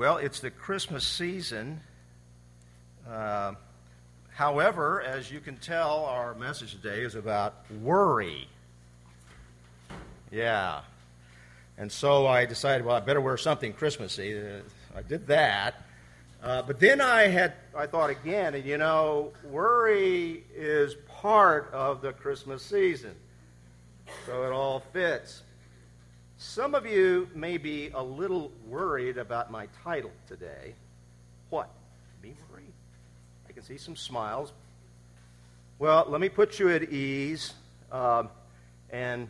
Well, it's the Christmas season. Uh, however, as you can tell, our message today is about worry. Yeah. And so I decided, well, I better wear something Christmassy. Uh, I did that. Uh, but then I had, I thought again, and you know, worry is part of the Christmas season. So it all fits. Some of you may be a little worried about my title today. What? Be worried? I can see some smiles. Well, let me put you at ease uh, and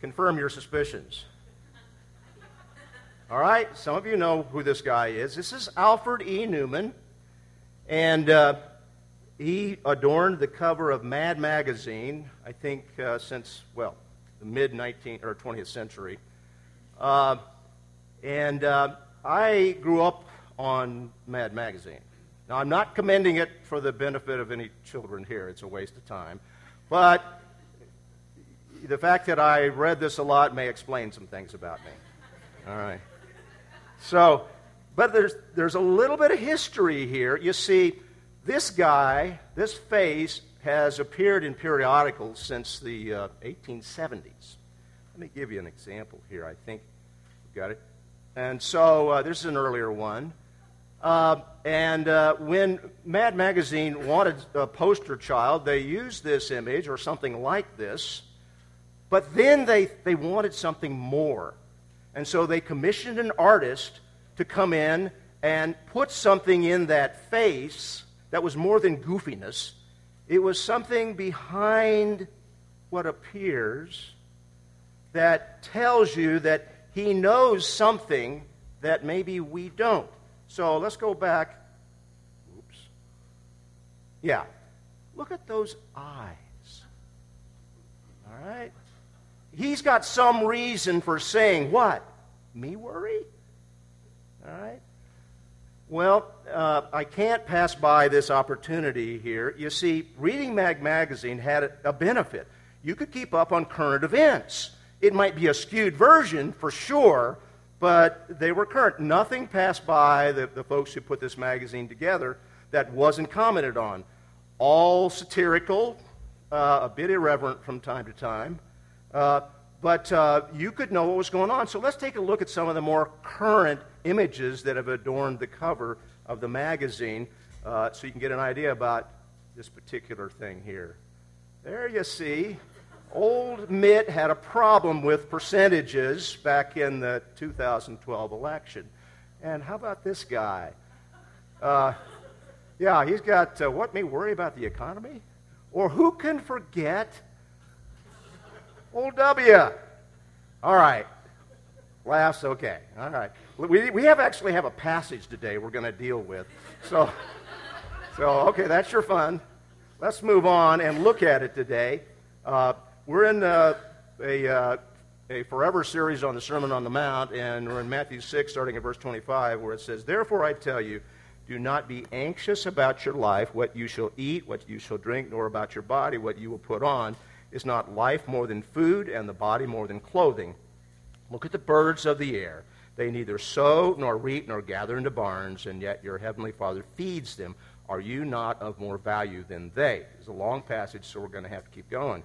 confirm your suspicions. All right, some of you know who this guy is. This is Alfred E. Neuman, and uh, he adorned the cover of Mad Magazine, I think, uh, since, well, the mid 19th or 20th century. Uh, and uh, I grew up on Mad Magazine. Now, I'm not commending it for the benefit of any children here, it's a waste of time. But the fact that I read this a lot may explain some things about me. All right. So, but there's, there's a little bit of history here. You see, this guy, this face, has appeared in periodicals since the uh, 1870s. Let me give you an example here. I think we've got it. And so uh, this is an earlier one. Uh, and uh, when Mad Magazine wanted a poster child, they used this image or something like this. But then they, they wanted something more. And so they commissioned an artist to come in and put something in that face that was more than goofiness. It was something behind what appears that tells you that he knows something that maybe we don't. So let's go back. Oops. Yeah. Look at those eyes. All right? He's got some reason for saying, What? Me worry? All right? Well, uh, I can't pass by this opportunity here. You see, reading Mad Magazine had a benefit. You could keep up on current events. It might be a skewed version for sure, but they were current. Nothing passed by the, the folks who put this magazine together that wasn't commented on. All satirical, uh, a bit irreverent from time to time, uh, but uh, you could know what was going on. So let's take a look at some of the more current images that have adorned the cover of the magazine uh, so you can get an idea about this particular thing here. There you see Old Mitt had a problem with percentages back in the 2012 election. And how about this guy? Uh, yeah, he's got uh, what may worry about the economy? Or who can forget old W? All right. Laughs, okay. All right. We, we have actually have a passage today we're going to deal with. So, so, okay, that's your fun. Let's move on and look at it today. Uh, we're in uh, a, uh, a forever series on the Sermon on the Mount, and we're in Matthew 6, starting at verse 25, where it says, Therefore I tell you, do not be anxious about your life, what you shall eat, what you shall drink, nor about your body, what you will put on. Is not life more than food, and the body more than clothing? Look at the birds of the air. They neither sow, nor reap, nor gather into barns, and yet your heavenly Father feeds them. Are you not of more value than they? It's a long passage, so we're going to have to keep going.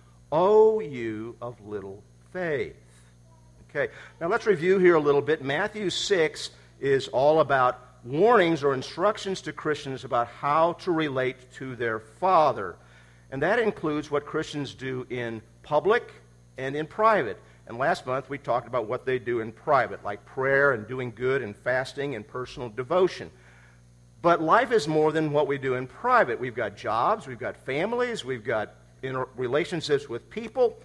O you of little faith. Okay, now let's review here a little bit. Matthew 6 is all about warnings or instructions to Christians about how to relate to their Father. And that includes what Christians do in public and in private. And last month we talked about what they do in private, like prayer and doing good and fasting and personal devotion. But life is more than what we do in private. We've got jobs, we've got families, we've got in relationships with people.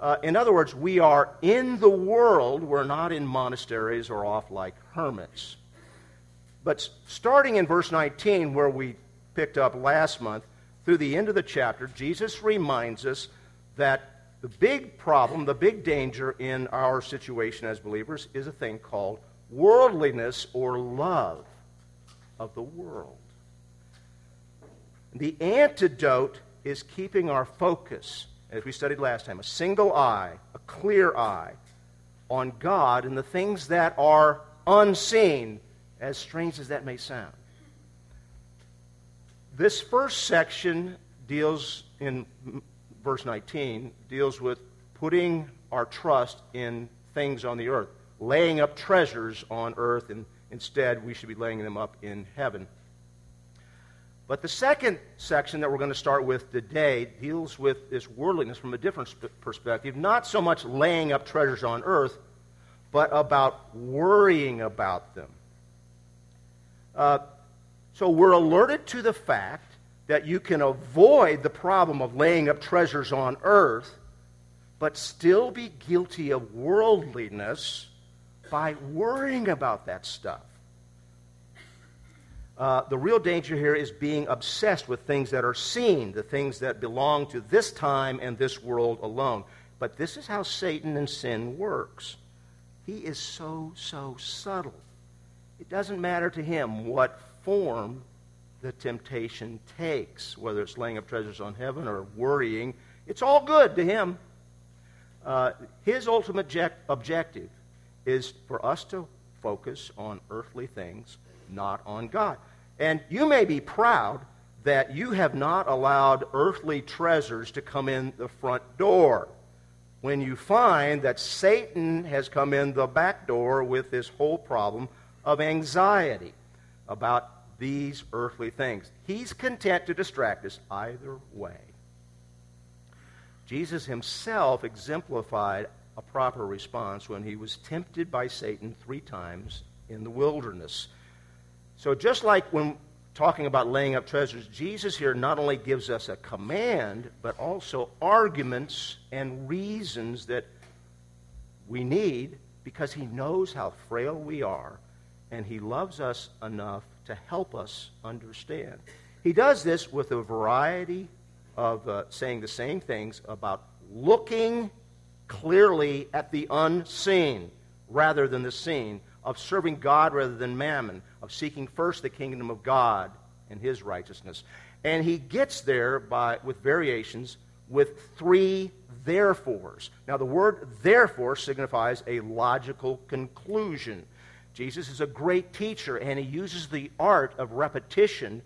Uh, in other words, we are in the world, we're not in monasteries or off like hermits. But starting in verse 19, where we picked up last month, through the end of the chapter, Jesus reminds us that the big problem, the big danger in our situation as believers is a thing called worldliness or love of the world. The antidote is keeping our focus, as we studied last time, a single eye, a clear eye, on God and the things that are unseen, as strange as that may sound. This first section deals in verse 19 deals with putting our trust in things on the earth, laying up treasures on earth, and instead we should be laying them up in heaven. But the second section that we're going to start with today deals with this worldliness from a different perspective, not so much laying up treasures on earth, but about worrying about them. Uh, so we're alerted to the fact that you can avoid the problem of laying up treasures on earth, but still be guilty of worldliness by worrying about that stuff. Uh, the real danger here is being obsessed with things that are seen, the things that belong to this time and this world alone. But this is how Satan and sin works. He is so, so subtle. It doesn't matter to him what form the temptation takes, whether it's laying up treasures on heaven or worrying. It's all good to him. Uh, his ultimate object- objective is for us to focus on earthly things, not on God. And you may be proud that you have not allowed earthly treasures to come in the front door when you find that Satan has come in the back door with this whole problem of anxiety about these earthly things. He's content to distract us either way. Jesus himself exemplified a proper response when he was tempted by Satan three times in the wilderness. So, just like when talking about laying up treasures, Jesus here not only gives us a command, but also arguments and reasons that we need because he knows how frail we are and he loves us enough to help us understand. He does this with a variety of uh, saying the same things about looking clearly at the unseen rather than the seen, of serving God rather than mammon, of seeking first the kingdom of God and his righteousness. And he gets there by, with variations with three therefores. Now, the word therefore signifies a logical conclusion. Jesus is a great teacher, and he uses the art of repetition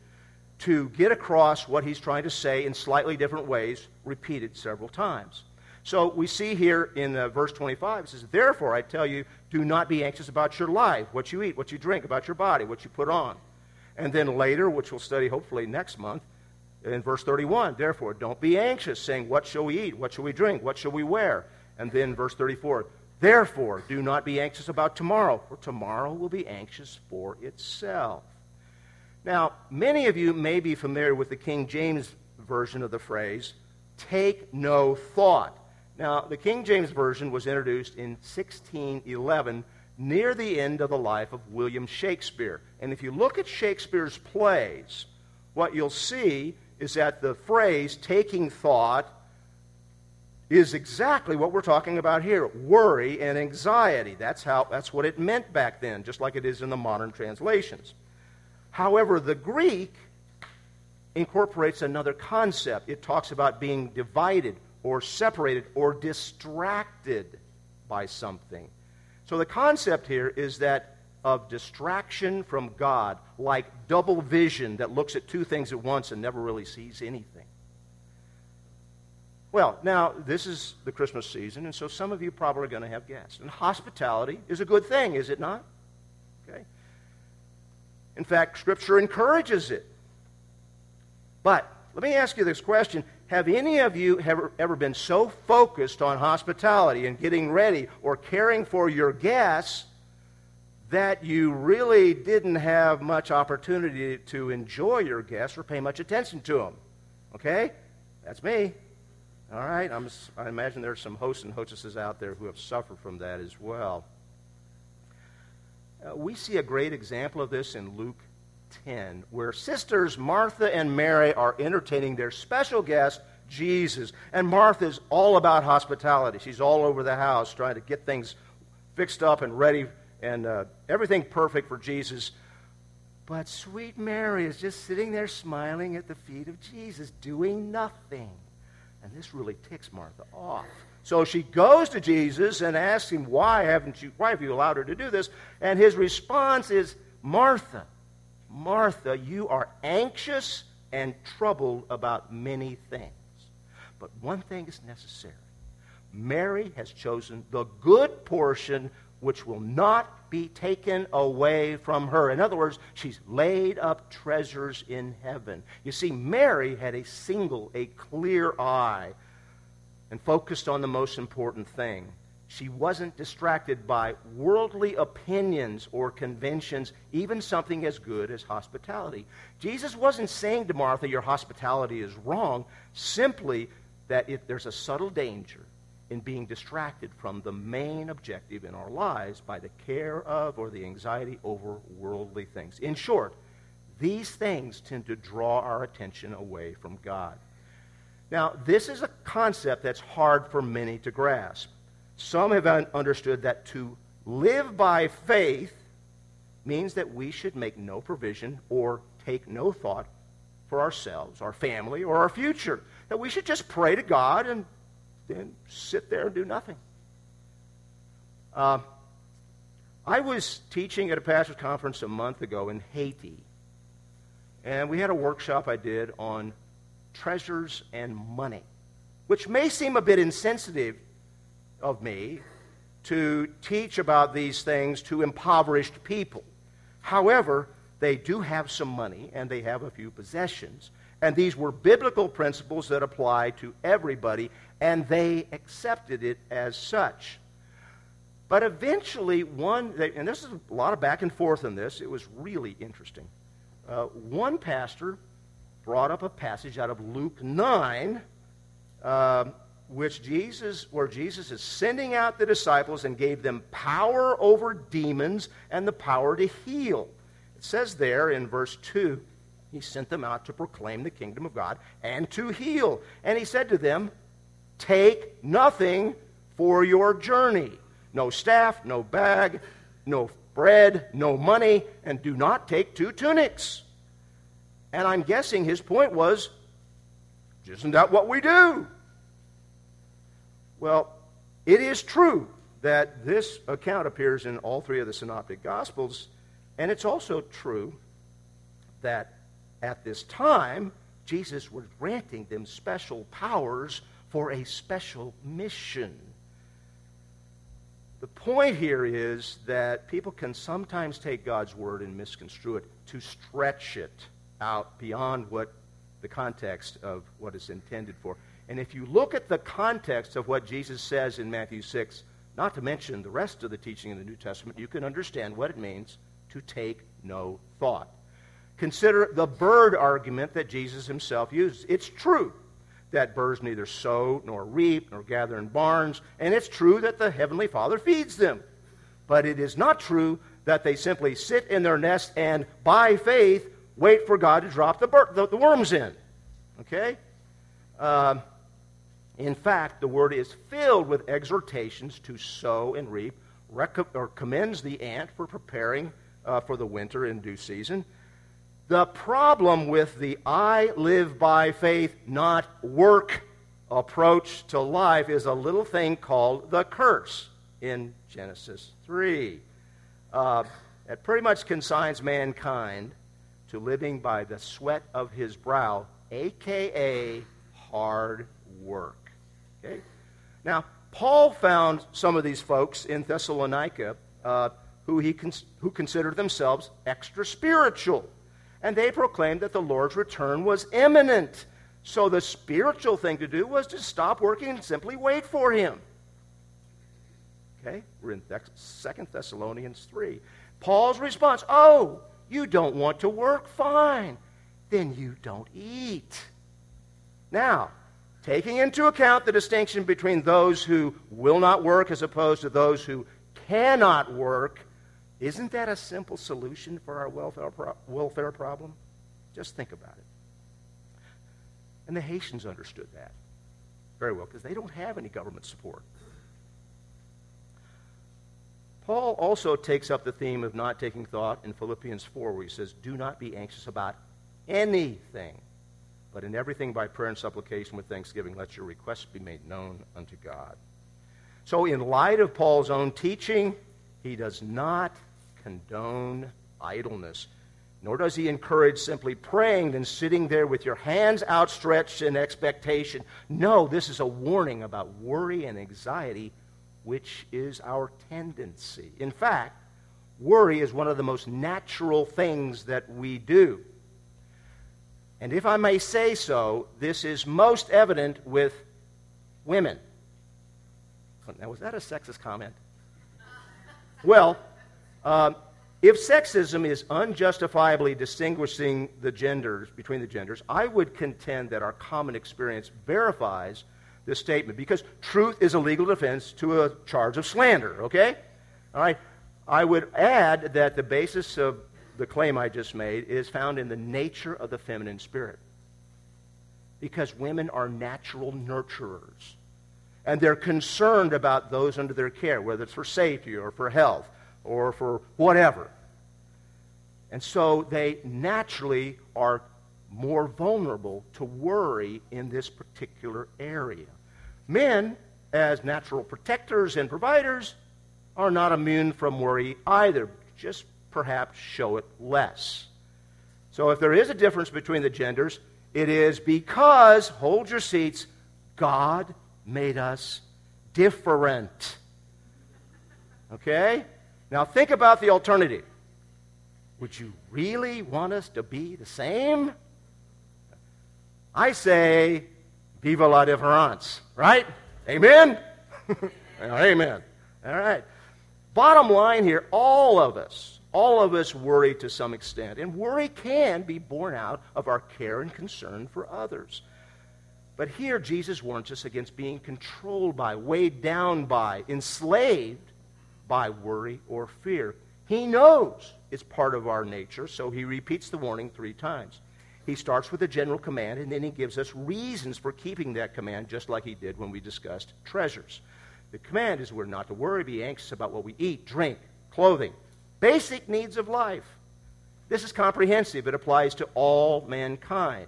to get across what he's trying to say in slightly different ways, repeated several times. So we see here in uh, verse 25, it says, Therefore, I tell you, do not be anxious about your life, what you eat, what you drink, about your body, what you put on. And then later, which we'll study hopefully next month, in verse 31, therefore, don't be anxious, saying, What shall we eat? What shall we drink? What shall we wear? And then verse 34, Therefore, do not be anxious about tomorrow, for tomorrow will be anxious for itself. Now, many of you may be familiar with the King James version of the phrase, take no thought. Now, the King James Version was introduced in 1611 near the end of the life of William Shakespeare. And if you look at Shakespeare's plays, what you'll see is that the phrase taking thought is exactly what we're talking about here worry and anxiety. That's, how, that's what it meant back then, just like it is in the modern translations. However, the Greek incorporates another concept. It talks about being divided or separated or distracted by something. So the concept here is that of distraction from God, like double vision that looks at two things at once and never really sees anything. Well, now, this is the Christmas season, and so some of you probably are going to have guests. And hospitality is a good thing, is it not? Okay. In fact, Scripture encourages it. But let me ask you this question Have any of you ever, ever been so focused on hospitality and getting ready or caring for your guests that you really didn't have much opportunity to enjoy your guests or pay much attention to them? Okay? That's me. All right? I'm, I imagine there's some hosts and hostesses out there who have suffered from that as well. Uh, we see a great example of this in Luke 10, where sisters Martha and Mary are entertaining their special guest, Jesus. And Martha's all about hospitality. She's all over the house trying to get things fixed up and ready and uh, everything perfect for Jesus. But sweet Mary is just sitting there smiling at the feet of Jesus, doing nothing. And this really ticks Martha off. So she goes to Jesus and asks him, Why haven't you, why have you allowed her to do this? And his response is, Martha, Martha, you are anxious and troubled about many things. But one thing is necessary. Mary has chosen the good portion which will not be taken away from her. In other words, she's laid up treasures in heaven. You see, Mary had a single, a clear eye and focused on the most important thing. She wasn't distracted by worldly opinions or conventions, even something as good as hospitality. Jesus wasn't saying to Martha, Your hospitality is wrong, simply that there's a subtle danger in being distracted from the main objective in our lives by the care of or the anxiety over worldly things. In short, these things tend to draw our attention away from God. Now, this is a concept that's hard for many to grasp. Some have understood that to live by faith means that we should make no provision or take no thought for ourselves, our family, or our future. That we should just pray to God and then sit there and do nothing. Uh, I was teaching at a pastor's conference a month ago in Haiti, and we had a workshop I did on treasures and money, which may seem a bit insensitive of me to teach about these things to impoverished people. However, they do have some money and they have a few possessions. And these were biblical principles that apply to everybody, and they accepted it as such. But eventually, one, and this is a lot of back and forth in this, it was really interesting. Uh, one pastor brought up a passage out of Luke 9, uh, which Jesus, where Jesus is sending out the disciples and gave them power over demons and the power to heal. It says there in verse 2, he sent them out to proclaim the kingdom of God and to heal. And he said to them, Take nothing for your journey no staff, no bag, no bread, no money, and do not take two tunics. And I'm guessing his point was, Isn't that what we do? Well, it is true that this account appears in all three of the synoptic gospels, and it's also true that at this time, Jesus was granting them special powers for a special mission. The point here is that people can sometimes take God's word and misconstrue it to stretch it out beyond what the context of what it's intended for. And if you look at the context of what Jesus says in Matthew 6, not to mention the rest of the teaching in the New Testament, you can understand what it means to take no thought. Consider the bird argument that Jesus himself used. It's true that birds neither sow nor reap nor gather in barns, and it's true that the Heavenly Father feeds them. But it is not true that they simply sit in their nest and, by faith, wait for God to drop the, the, the worms in. Okay? Uh, in fact, the word is filled with exhortations to sow and reap, rec- or commends the ant for preparing uh, for the winter in due season the problem with the I live by faith, not work approach to life is a little thing called the curse in Genesis 3. Uh, it pretty much consigns mankind to living by the sweat of his brow, aka hard work. Okay? Now, Paul found some of these folks in Thessalonica uh, who, he cons- who considered themselves extra spiritual and they proclaimed that the Lord's return was imminent. So the spiritual thing to do was to stop working and simply wait for him. Okay? We're in Second Thessalonians 3. Paul's response Oh, you don't want to work? Fine. Then you don't eat. Now, taking into account the distinction between those who will not work as opposed to those who cannot work, Isn't that a simple solution for our welfare, pro- welfare problem? Just think about it. And the Haitians understood that very well because they don't have any government support. Paul also takes up the theme of not taking thought in Philippians 4, where he says, Do not be anxious about anything, but in everything by prayer and supplication with thanksgiving, let your requests be made known unto God. So, in light of Paul's own teaching, he does not condone idleness, nor does he encourage simply praying and sitting there with your hands outstretched in expectation. No, this is a warning about worry and anxiety which is our tendency. In fact, worry is one of the most natural things that we do. And if I may say so, this is most evident with women. Now, was that a sexist comment? Well, um, if sexism is unjustifiably distinguishing the genders between the genders, I would contend that our common experience verifies this statement because truth is a legal defense to a charge of slander, okay? All right. I would add that the basis of the claim I just made is found in the nature of the feminine spirit. Because women are natural nurturers. And they're concerned about those under their care, whether it's for safety or for health or for whatever. And so they naturally are more vulnerable to worry in this particular area. Men, as natural protectors and providers, are not immune from worry either, just perhaps show it less. So if there is a difference between the genders, it is because, hold your seats, God made us different. Okay? Now think about the alternative. Would you really want us to be the same? I say, Viva la difference, right? Amen? Amen. All right. Bottom line here all of us, all of us worry to some extent. And worry can be born out of our care and concern for others. But here, Jesus warns us against being controlled by, weighed down by, enslaved by worry or fear. He knows it's part of our nature, so he repeats the warning three times. He starts with a general command, and then he gives us reasons for keeping that command, just like he did when we discussed treasures. The command is we're not to worry, be anxious about what we eat, drink, clothing, basic needs of life. This is comprehensive, it applies to all mankind.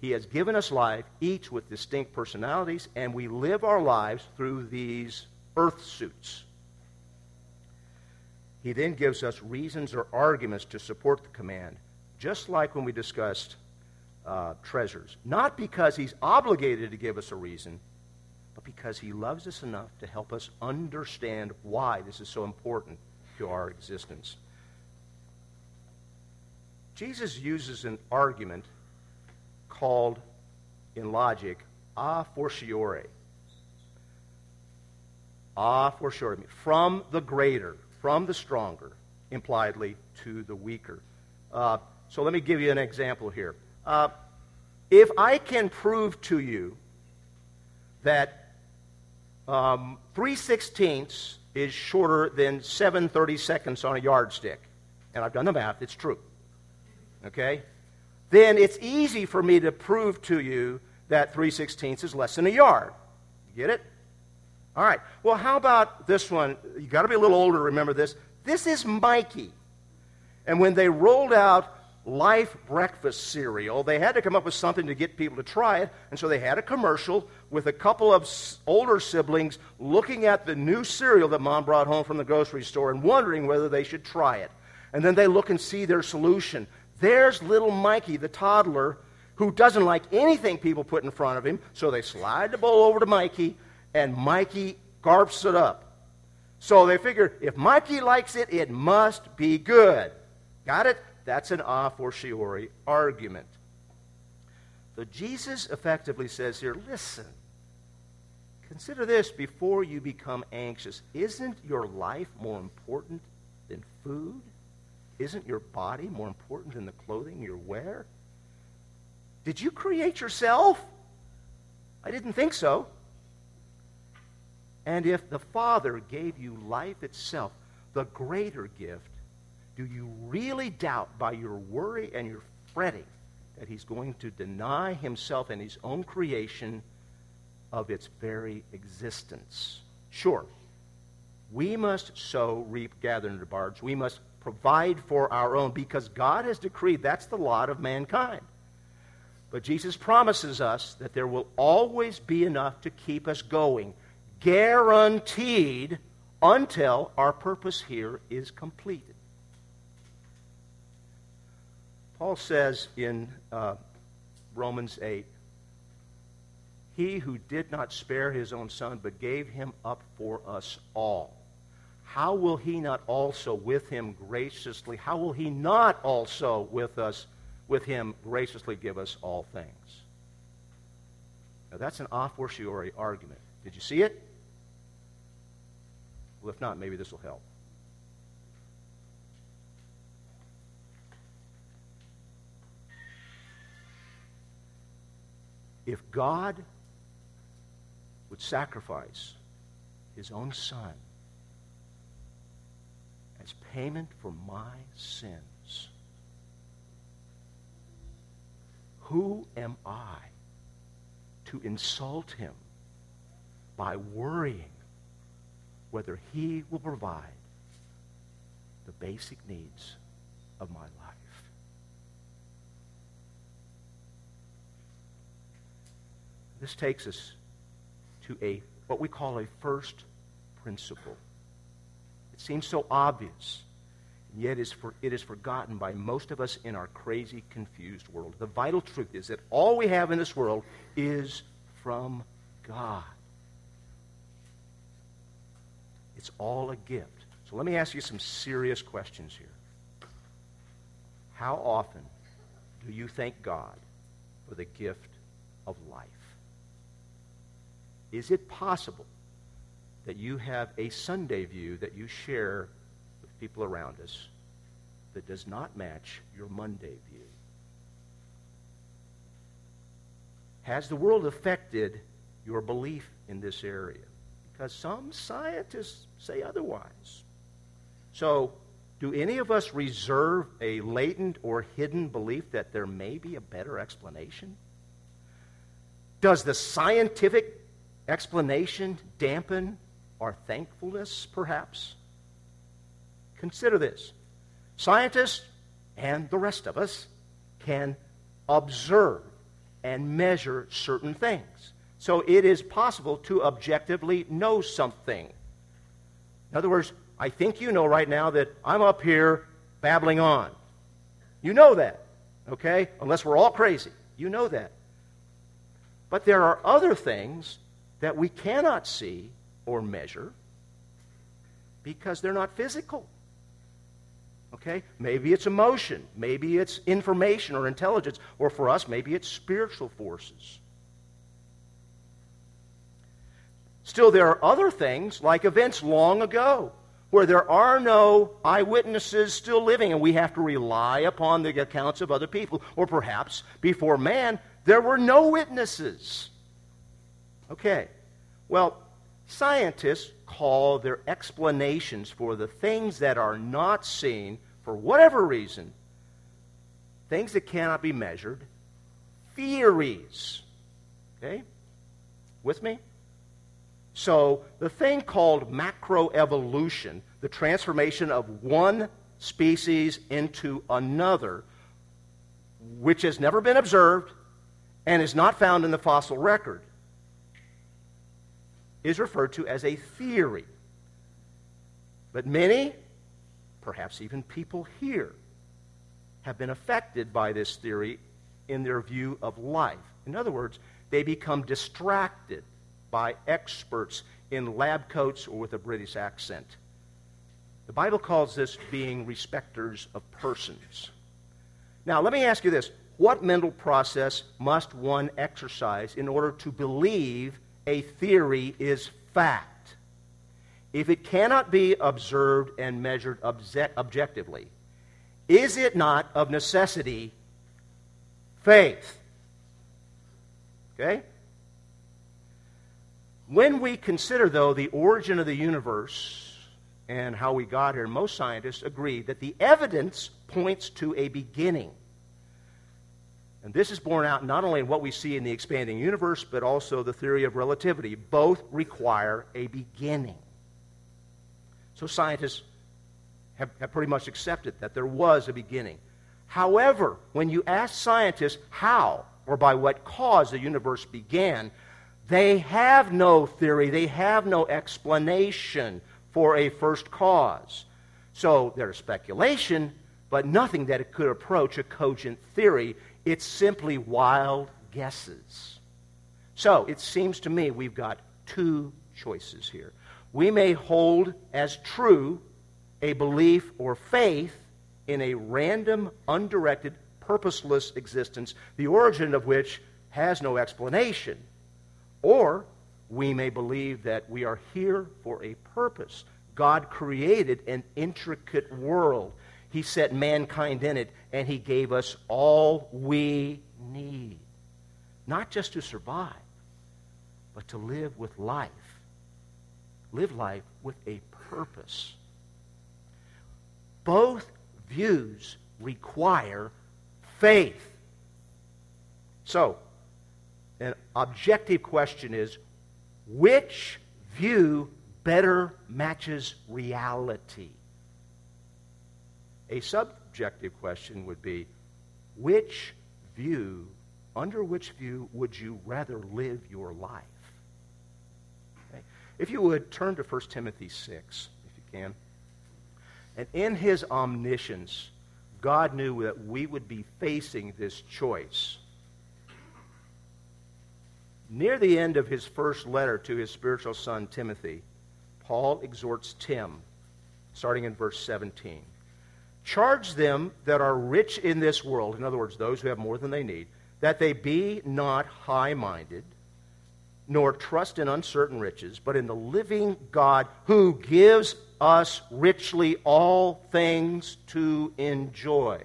He has given us life, each with distinct personalities, and we live our lives through these earth suits. He then gives us reasons or arguments to support the command, just like when we discussed uh, treasures. Not because he's obligated to give us a reason, but because he loves us enough to help us understand why this is so important to our existence. Jesus uses an argument called, in logic, a fortiori. A fortiori, from the greater, from the stronger, impliedly to the weaker. Uh, so let me give you an example here. Uh, if I can prove to you that um, 3 sixteenths is shorter than 730 seconds on a yardstick, and I've done the math, it's true, okay? Then it's easy for me to prove to you that 3 sixteenths is less than a yard. Get it? All right. Well, how about this one? you got to be a little older to remember this. This is Mikey. And when they rolled out Life breakfast cereal. They had to come up with something to get people to try it, and so they had a commercial with a couple of older siblings looking at the new cereal that mom brought home from the grocery store and wondering whether they should try it. And then they look and see their solution. There's little Mikey, the toddler, who doesn't like anything people put in front of him, so they slide the bowl over to Mikey, and Mikey garps it up. So they figure if Mikey likes it, it must be good. Got it? That's an a fortiori argument. So Jesus effectively says here listen, consider this before you become anxious. Isn't your life more important than food? Isn't your body more important than the clothing you wear? Did you create yourself? I didn't think so. And if the Father gave you life itself, the greater gift do you really doubt by your worry and your fretting that he's going to deny himself and his own creation of its very existence? Sure, we must sow, reap, gather into barge. We must provide for our own because God has decreed that's the lot of mankind. But Jesus promises us that there will always be enough to keep us going, guaranteed until our purpose here is completed. Paul says in uh, Romans 8, He who did not spare his own son, but gave him up for us all, how will he not also with him graciously, how will he not also with us, with him graciously give us all things? Now that's an a fortiori argument. Did you see it? Well, if not, maybe this will help. If God would sacrifice his own son as payment for my sins, who am I to insult him by worrying whether he will provide the basic needs of my life? This takes us to a what we call a first principle. It seems so obvious, and yet is for, it is forgotten by most of us in our crazy, confused world. The vital truth is that all we have in this world is from God. It's all a gift. So let me ask you some serious questions here. How often do you thank God for the gift of life? Is it possible that you have a Sunday view that you share with people around us that does not match your Monday view? Has the world affected your belief in this area? Because some scientists say otherwise. So, do any of us reserve a latent or hidden belief that there may be a better explanation? Does the scientific explanation dampen our thankfulness, perhaps? Consider this scientists and the rest of us can observe and measure certain things. So it is possible to objectively know something. In other words, I think you know right now that I'm up here babbling on. You know that, okay? Unless we're all crazy. You know that. But there are other things that we cannot see or measure because they're not physical. Okay? Maybe it's emotion, maybe it's information or intelligence, or for us, maybe it's spiritual forces. Still, there are other things like events long ago where there are no eyewitnesses still living and we have to rely upon the accounts of other people. Or perhaps before man, there were no witnesses. Okay. Well, scientists call their explanations for the things that are not seen, for whatever reason, things that cannot be measured, theories. Okay? With me? So, the thing called macroevolution, the transformation of one species into another, which has never been observed and is not found in the fossil record, is referred to as a theory. But many, perhaps even people here, have been affected by this theory in their view of life. In other words, they become distracted by experts in lab coats or with a British accent. The Bible calls this being respecters of persons. Now, let me ask you this what mental process must one exercise in order to believe a theory is fact. If it cannot be observed and measured objectively, is it not of necessity faith? Okay? When we consider, though, the origin of the universe and how we got here, most scientists agree that the evidence points to a beginning. And this is borne out not only in what we see in the expanding universe, but also the theory of relativity. Both require a beginning. So scientists have, have pretty much accepted that there was a beginning. However, when you ask scientists how or by what cause the universe began, they have no theory, they have no explanation for a first cause. So there's speculation, but nothing that could approach a cogent theory. It's simply wild guesses. So it seems to me we've got two choices here. We may hold as true a belief or faith in a random, undirected, purposeless existence, the origin of which has no explanation. Or we may believe that we are here for a purpose. God created an intricate world. He set mankind in it, and He gave us all we need. Not just to survive, but to live with life. Live life with a purpose. Both views require faith. So, an objective question is which view better matches reality? A subjective question would be which view, under which view would you rather live your life? Okay. If you would turn to 1 Timothy 6, if you can. And in his omniscience, God knew that we would be facing this choice. Near the end of his first letter to his spiritual son, Timothy, Paul exhorts Tim, starting in verse 17. Charge them that are rich in this world, in other words, those who have more than they need, that they be not high minded, nor trust in uncertain riches, but in the living God who gives us richly all things to enjoy.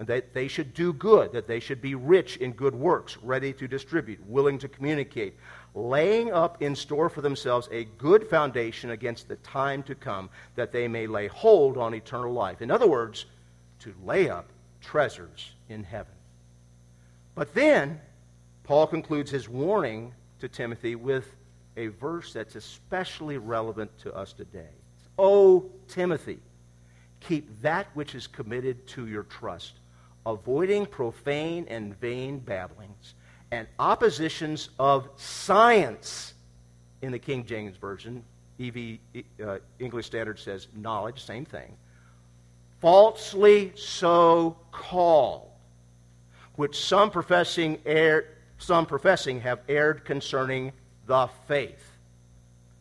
And that they should do good, that they should be rich in good works, ready to distribute, willing to communicate, laying up in store for themselves a good foundation against the time to come, that they may lay hold on eternal life. In other words, to lay up treasures in heaven. But then, Paul concludes his warning to Timothy with a verse that's especially relevant to us today. O Timothy, keep that which is committed to your trust, avoiding profane and vain babblings and oppositions of science. In the King James Version, EV, uh, English Standard says knowledge, same thing. Falsely so called, which some professing err, some professing have erred concerning the faith.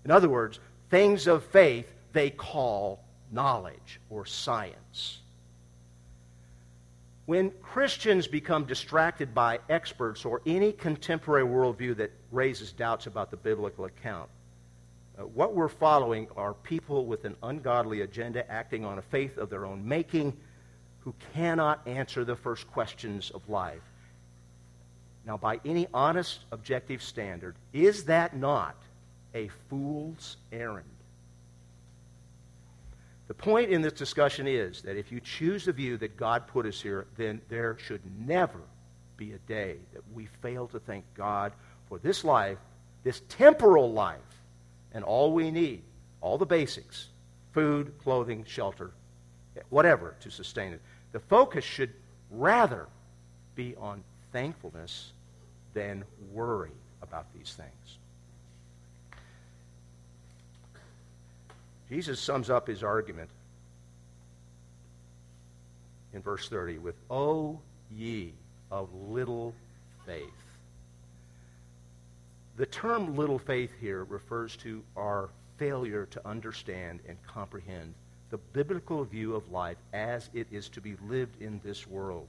In other words, things of faith they call knowledge or science. When Christians become distracted by experts or any contemporary worldview that raises doubts about the biblical account, uh, what we're following are people with an ungodly agenda acting on a faith of their own making who cannot answer the first questions of life. Now, by any honest, objective standard, is that not a fool's errand? The point in this discussion is that if you choose the view that God put us here, then there should never be a day that we fail to thank God for this life, this temporal life, and all we need, all the basics food, clothing, shelter, whatever to sustain it. The focus should rather be on thankfulness than worry about these things. Jesus sums up his argument in verse 30 with, O ye of little faith. The term little faith here refers to our failure to understand and comprehend the biblical view of life as it is to be lived in this world.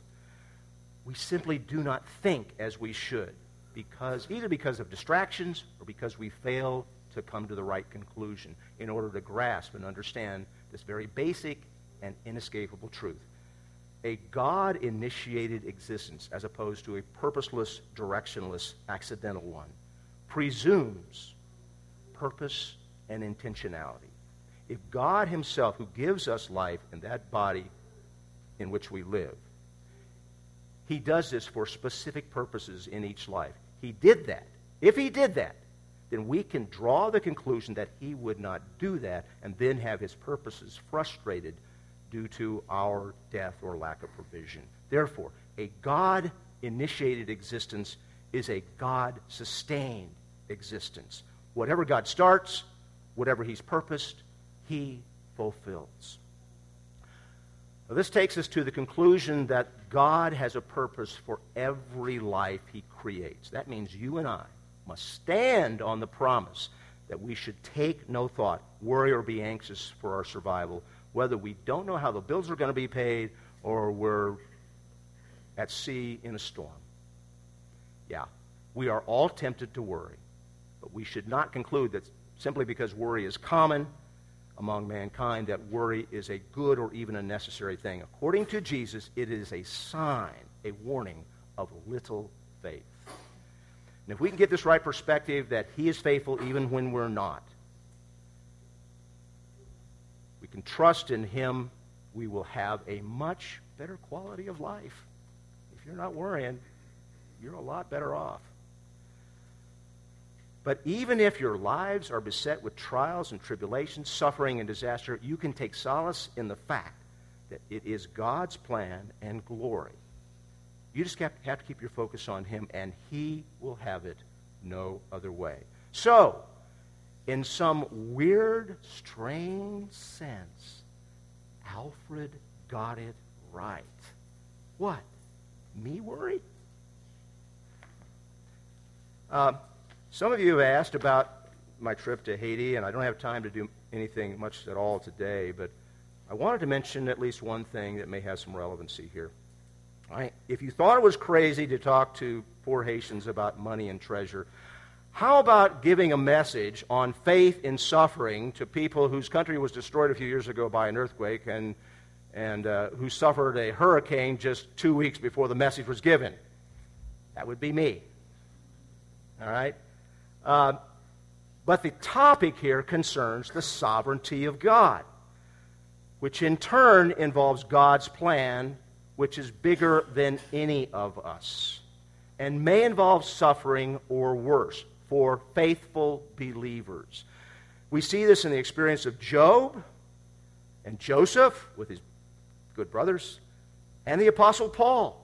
We simply do not think as we should because either because of distractions or because we fail to come to the right conclusion in order to grasp and understand this very basic and inescapable truth. A God initiated existence, as opposed to a purposeless, directionless, accidental one, presumes purpose and intentionality. If God Himself, who gives us life in that body in which we live, He does this for specific purposes in each life. He did that. If He did that, then we can draw the conclusion that He would not do that and then have His purposes frustrated due to our death or lack of provision. Therefore, a God initiated existence is a God sustained existence. Whatever God starts, whatever He's purposed, He fulfills. Now, this takes us to the conclusion that God has a purpose for every life He creates. That means you and I must stand on the promise that we should take no thought, worry, or be anxious for our survival, whether we don't know how the bills are going to be paid or we're at sea in a storm. Yeah, we are all tempted to worry, but we should not conclude that simply because worry is common among mankind, that worry is a good or even a necessary thing. According to Jesus, it is a sign, a warning of little faith. And if we can get this right perspective that He is faithful even when we're not, we can trust in Him, we will have a much better quality of life. If you're not worrying, you're a lot better off. But even if your lives are beset with trials and tribulations, suffering and disaster, you can take solace in the fact that it is God's plan and glory. You just have to keep your focus on Him, and He will have it no other way. So, in some weird, strange sense, Alfred got it right. What? Me worry? Uh, some of you have asked about my trip to Haiti, and I don't have time to do anything much at all today, but I wanted to mention at least one thing that may have some relevancy here. Right? If you thought it was crazy to talk to poor Haitians about money and treasure, how about giving a message on faith in suffering to people whose country was destroyed a few years ago by an earthquake and, and uh, who suffered a hurricane just two weeks before the message was given? That would be me. All right? Uh, but the topic here concerns the sovereignty of God, which in turn involves God's plan, which is bigger than any of us, and may involve suffering or worse for faithful believers. We see this in the experience of Job and Joseph with his good brothers and the Apostle Paul.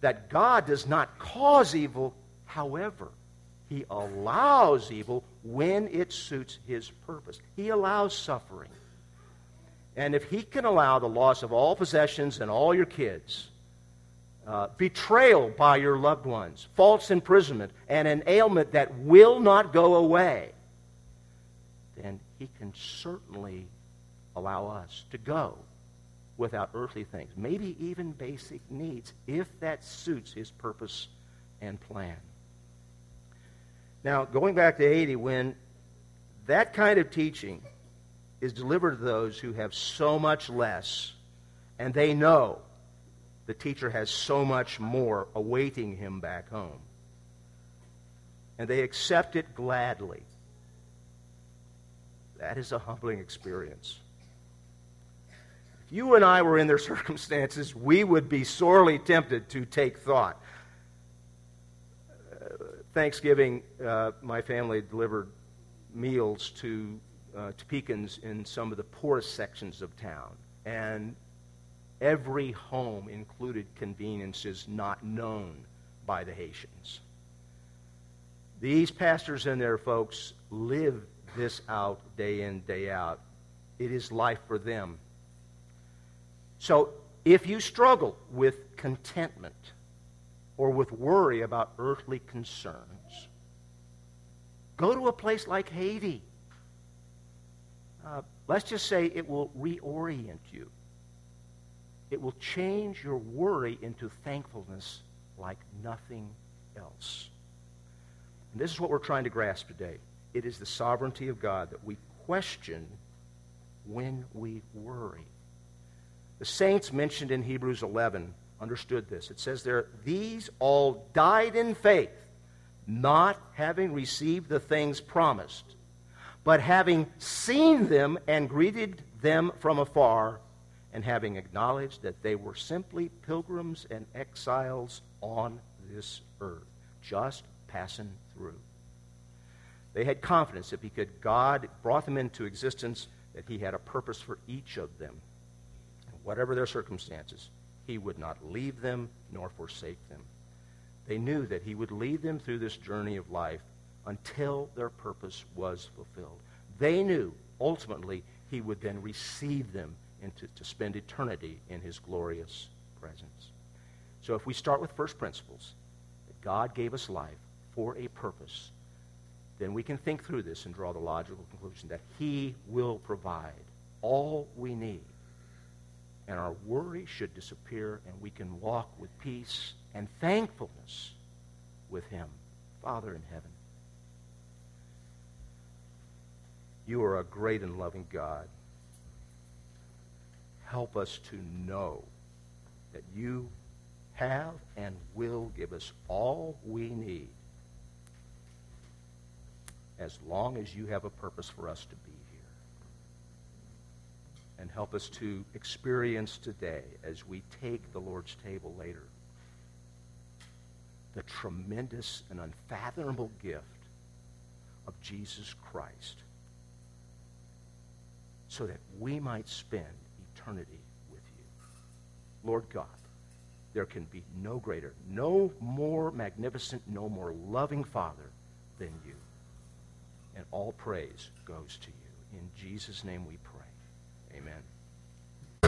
That God does not cause evil, however, He allows evil when it suits His purpose. He allows suffering. And if He can allow the loss of all possessions and all your kids, uh, betrayal by your loved ones, false imprisonment, and an ailment that will not go away, then He can certainly allow us to go without earthly things, maybe even basic needs, if that suits His purpose and plan. Now, going back to Haiti, when that kind of teaching is delivered to those who have so much less, and they know the teacher has so much more awaiting him back home. And they accept it gladly. That is a humbling experience. If you and I were in their circumstances, we would be sorely tempted to take thought. Uh, Thanksgiving, uh, my family delivered meals to uh, Topekans in some of the poorest sections of town. And Every home included conveniences not known by the Haitians. These pastors and their folks live this out day in, day out. It is life for them. So if you struggle with contentment or with worry about earthly concerns, go to a place like Haiti. Uh, let's just say it will reorient you. It will change your worry into thankfulness like nothing else. And this is what we're trying to grasp today. It is the sovereignty of God that we question when we worry. The saints mentioned in Hebrews 11 understood this. It says there, These all died in faith, not having received the things promised, But having seen them and greeted them from afar, and having acknowledged that they were simply pilgrims and exiles on this earth, just passing through. They had confidence that because God brought them into existence, that He had a purpose for each of them. whatever their circumstances, He would not leave them nor forsake them. They knew that He would lead them through this journey of life until their purpose was fulfilled. They knew ultimately He would then receive them into, to spend eternity in His glorious presence. So if we start with first principles, that God gave us life for a purpose, then we can think through this and draw the logical conclusion that He will provide all we need. And our worry should disappear, and we can walk with peace and thankfulness with Him. Father in heaven, you are a great and loving God. Help us to know that you have and will give us all we need as long as you have a purpose for us to be here. And help us to experience today, as we take the Lord's table later, the tremendous and unfathomable gift of Jesus Christ so that we might spend eternity with you. Lord God, there can be no greater, no more magnificent, no more loving Father than you. And all praise goes to you. In Jesus' name we pray. Amen.